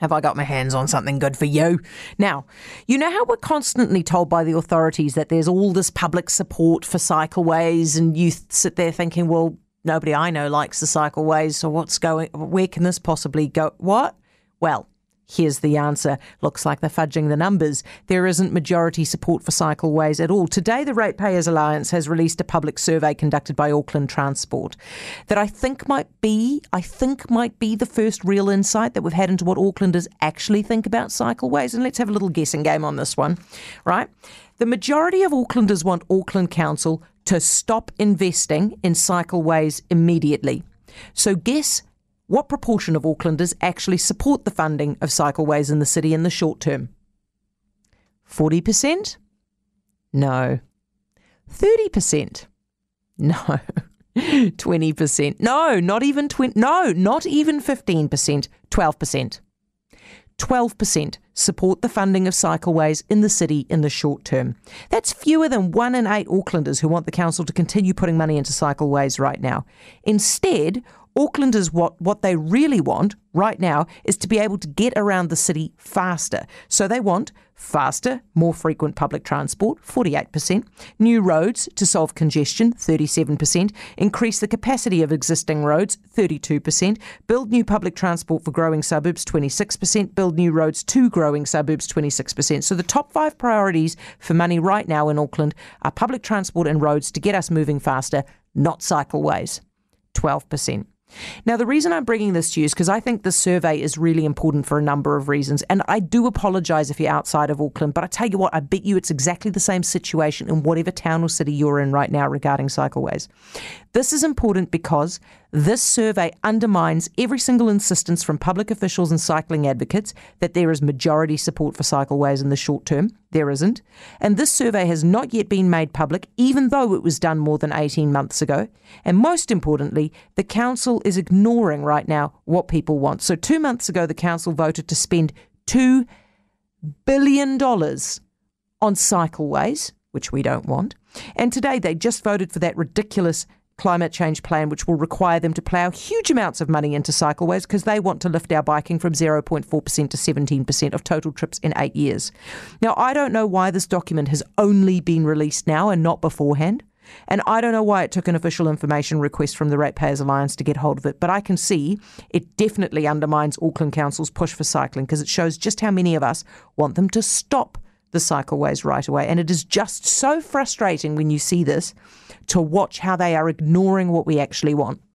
have I got my hands on something good for you? Now, you know how we're constantly told by the authorities that there's all this public support for cycleways, and you sit there thinking, well, nobody I know likes the cycleways, so what's going, where can this possibly go? What? Well, Here's the answer. Looks like they're fudging the numbers. There isn't majority support for cycleways at all. Today, the Ratepayers Alliance has released a public survey conducted by Auckland Transport that I think might be, I think might be the first real insight that we've had into what Aucklanders actually think about cycleways. And let's have a little guessing game on this one, right? The majority of Aucklanders want Auckland Council to stop investing in cycleways immediately. So guess what proportion of Aucklanders actually support the funding of cycleways in the city in the short term? 40%? No. 30%? No. 20%? No, not even 20. No, not even 15%. 12%. 12% support the funding of cycleways in the city in the short term. That's fewer than one in eight Aucklanders who want the council to continue putting money into cycleways right now. Instead, Aucklanders, what, what they really want right now is to be able to get around the city faster. So they want faster, more frequent public transport, 48%, new roads to solve congestion, 37%, increase the capacity of existing roads, 32%, build new public transport for growing suburbs, 26%, build new roads to growing suburbs, 26%. So the top five priorities for money right now in Auckland are public transport and roads to get us moving faster, not cycleways, 12%. Now, the reason I'm bringing this to you is because I think the survey is really important for a number of reasons. And I do apologise if you're outside of Auckland, but I tell you what, I bet you it's exactly the same situation in whatever town or city you're in right now regarding cycleways. This is important because this survey undermines every single insistence from public officials and cycling advocates that there is majority support for cycleways in the short term. There isn't. And this survey has not yet been made public, even though it was done more than 18 months ago. And most importantly, the council is ignoring right now what people want. So, two months ago, the council voted to spend $2 billion on cycleways, which we don't want. And today they just voted for that ridiculous climate change plan, which will require them to plough huge amounts of money into cycleways because they want to lift our biking from 0.4% to 17% of total trips in eight years. Now, I don't know why this document has only been released now and not beforehand. And I don't know why it took an official information request from the Ratepayers Alliance to get hold of it, but I can see it definitely undermines Auckland Council's push for cycling because it shows just how many of us want them to stop the cycleways right away. And it is just so frustrating when you see this to watch how they are ignoring what we actually want.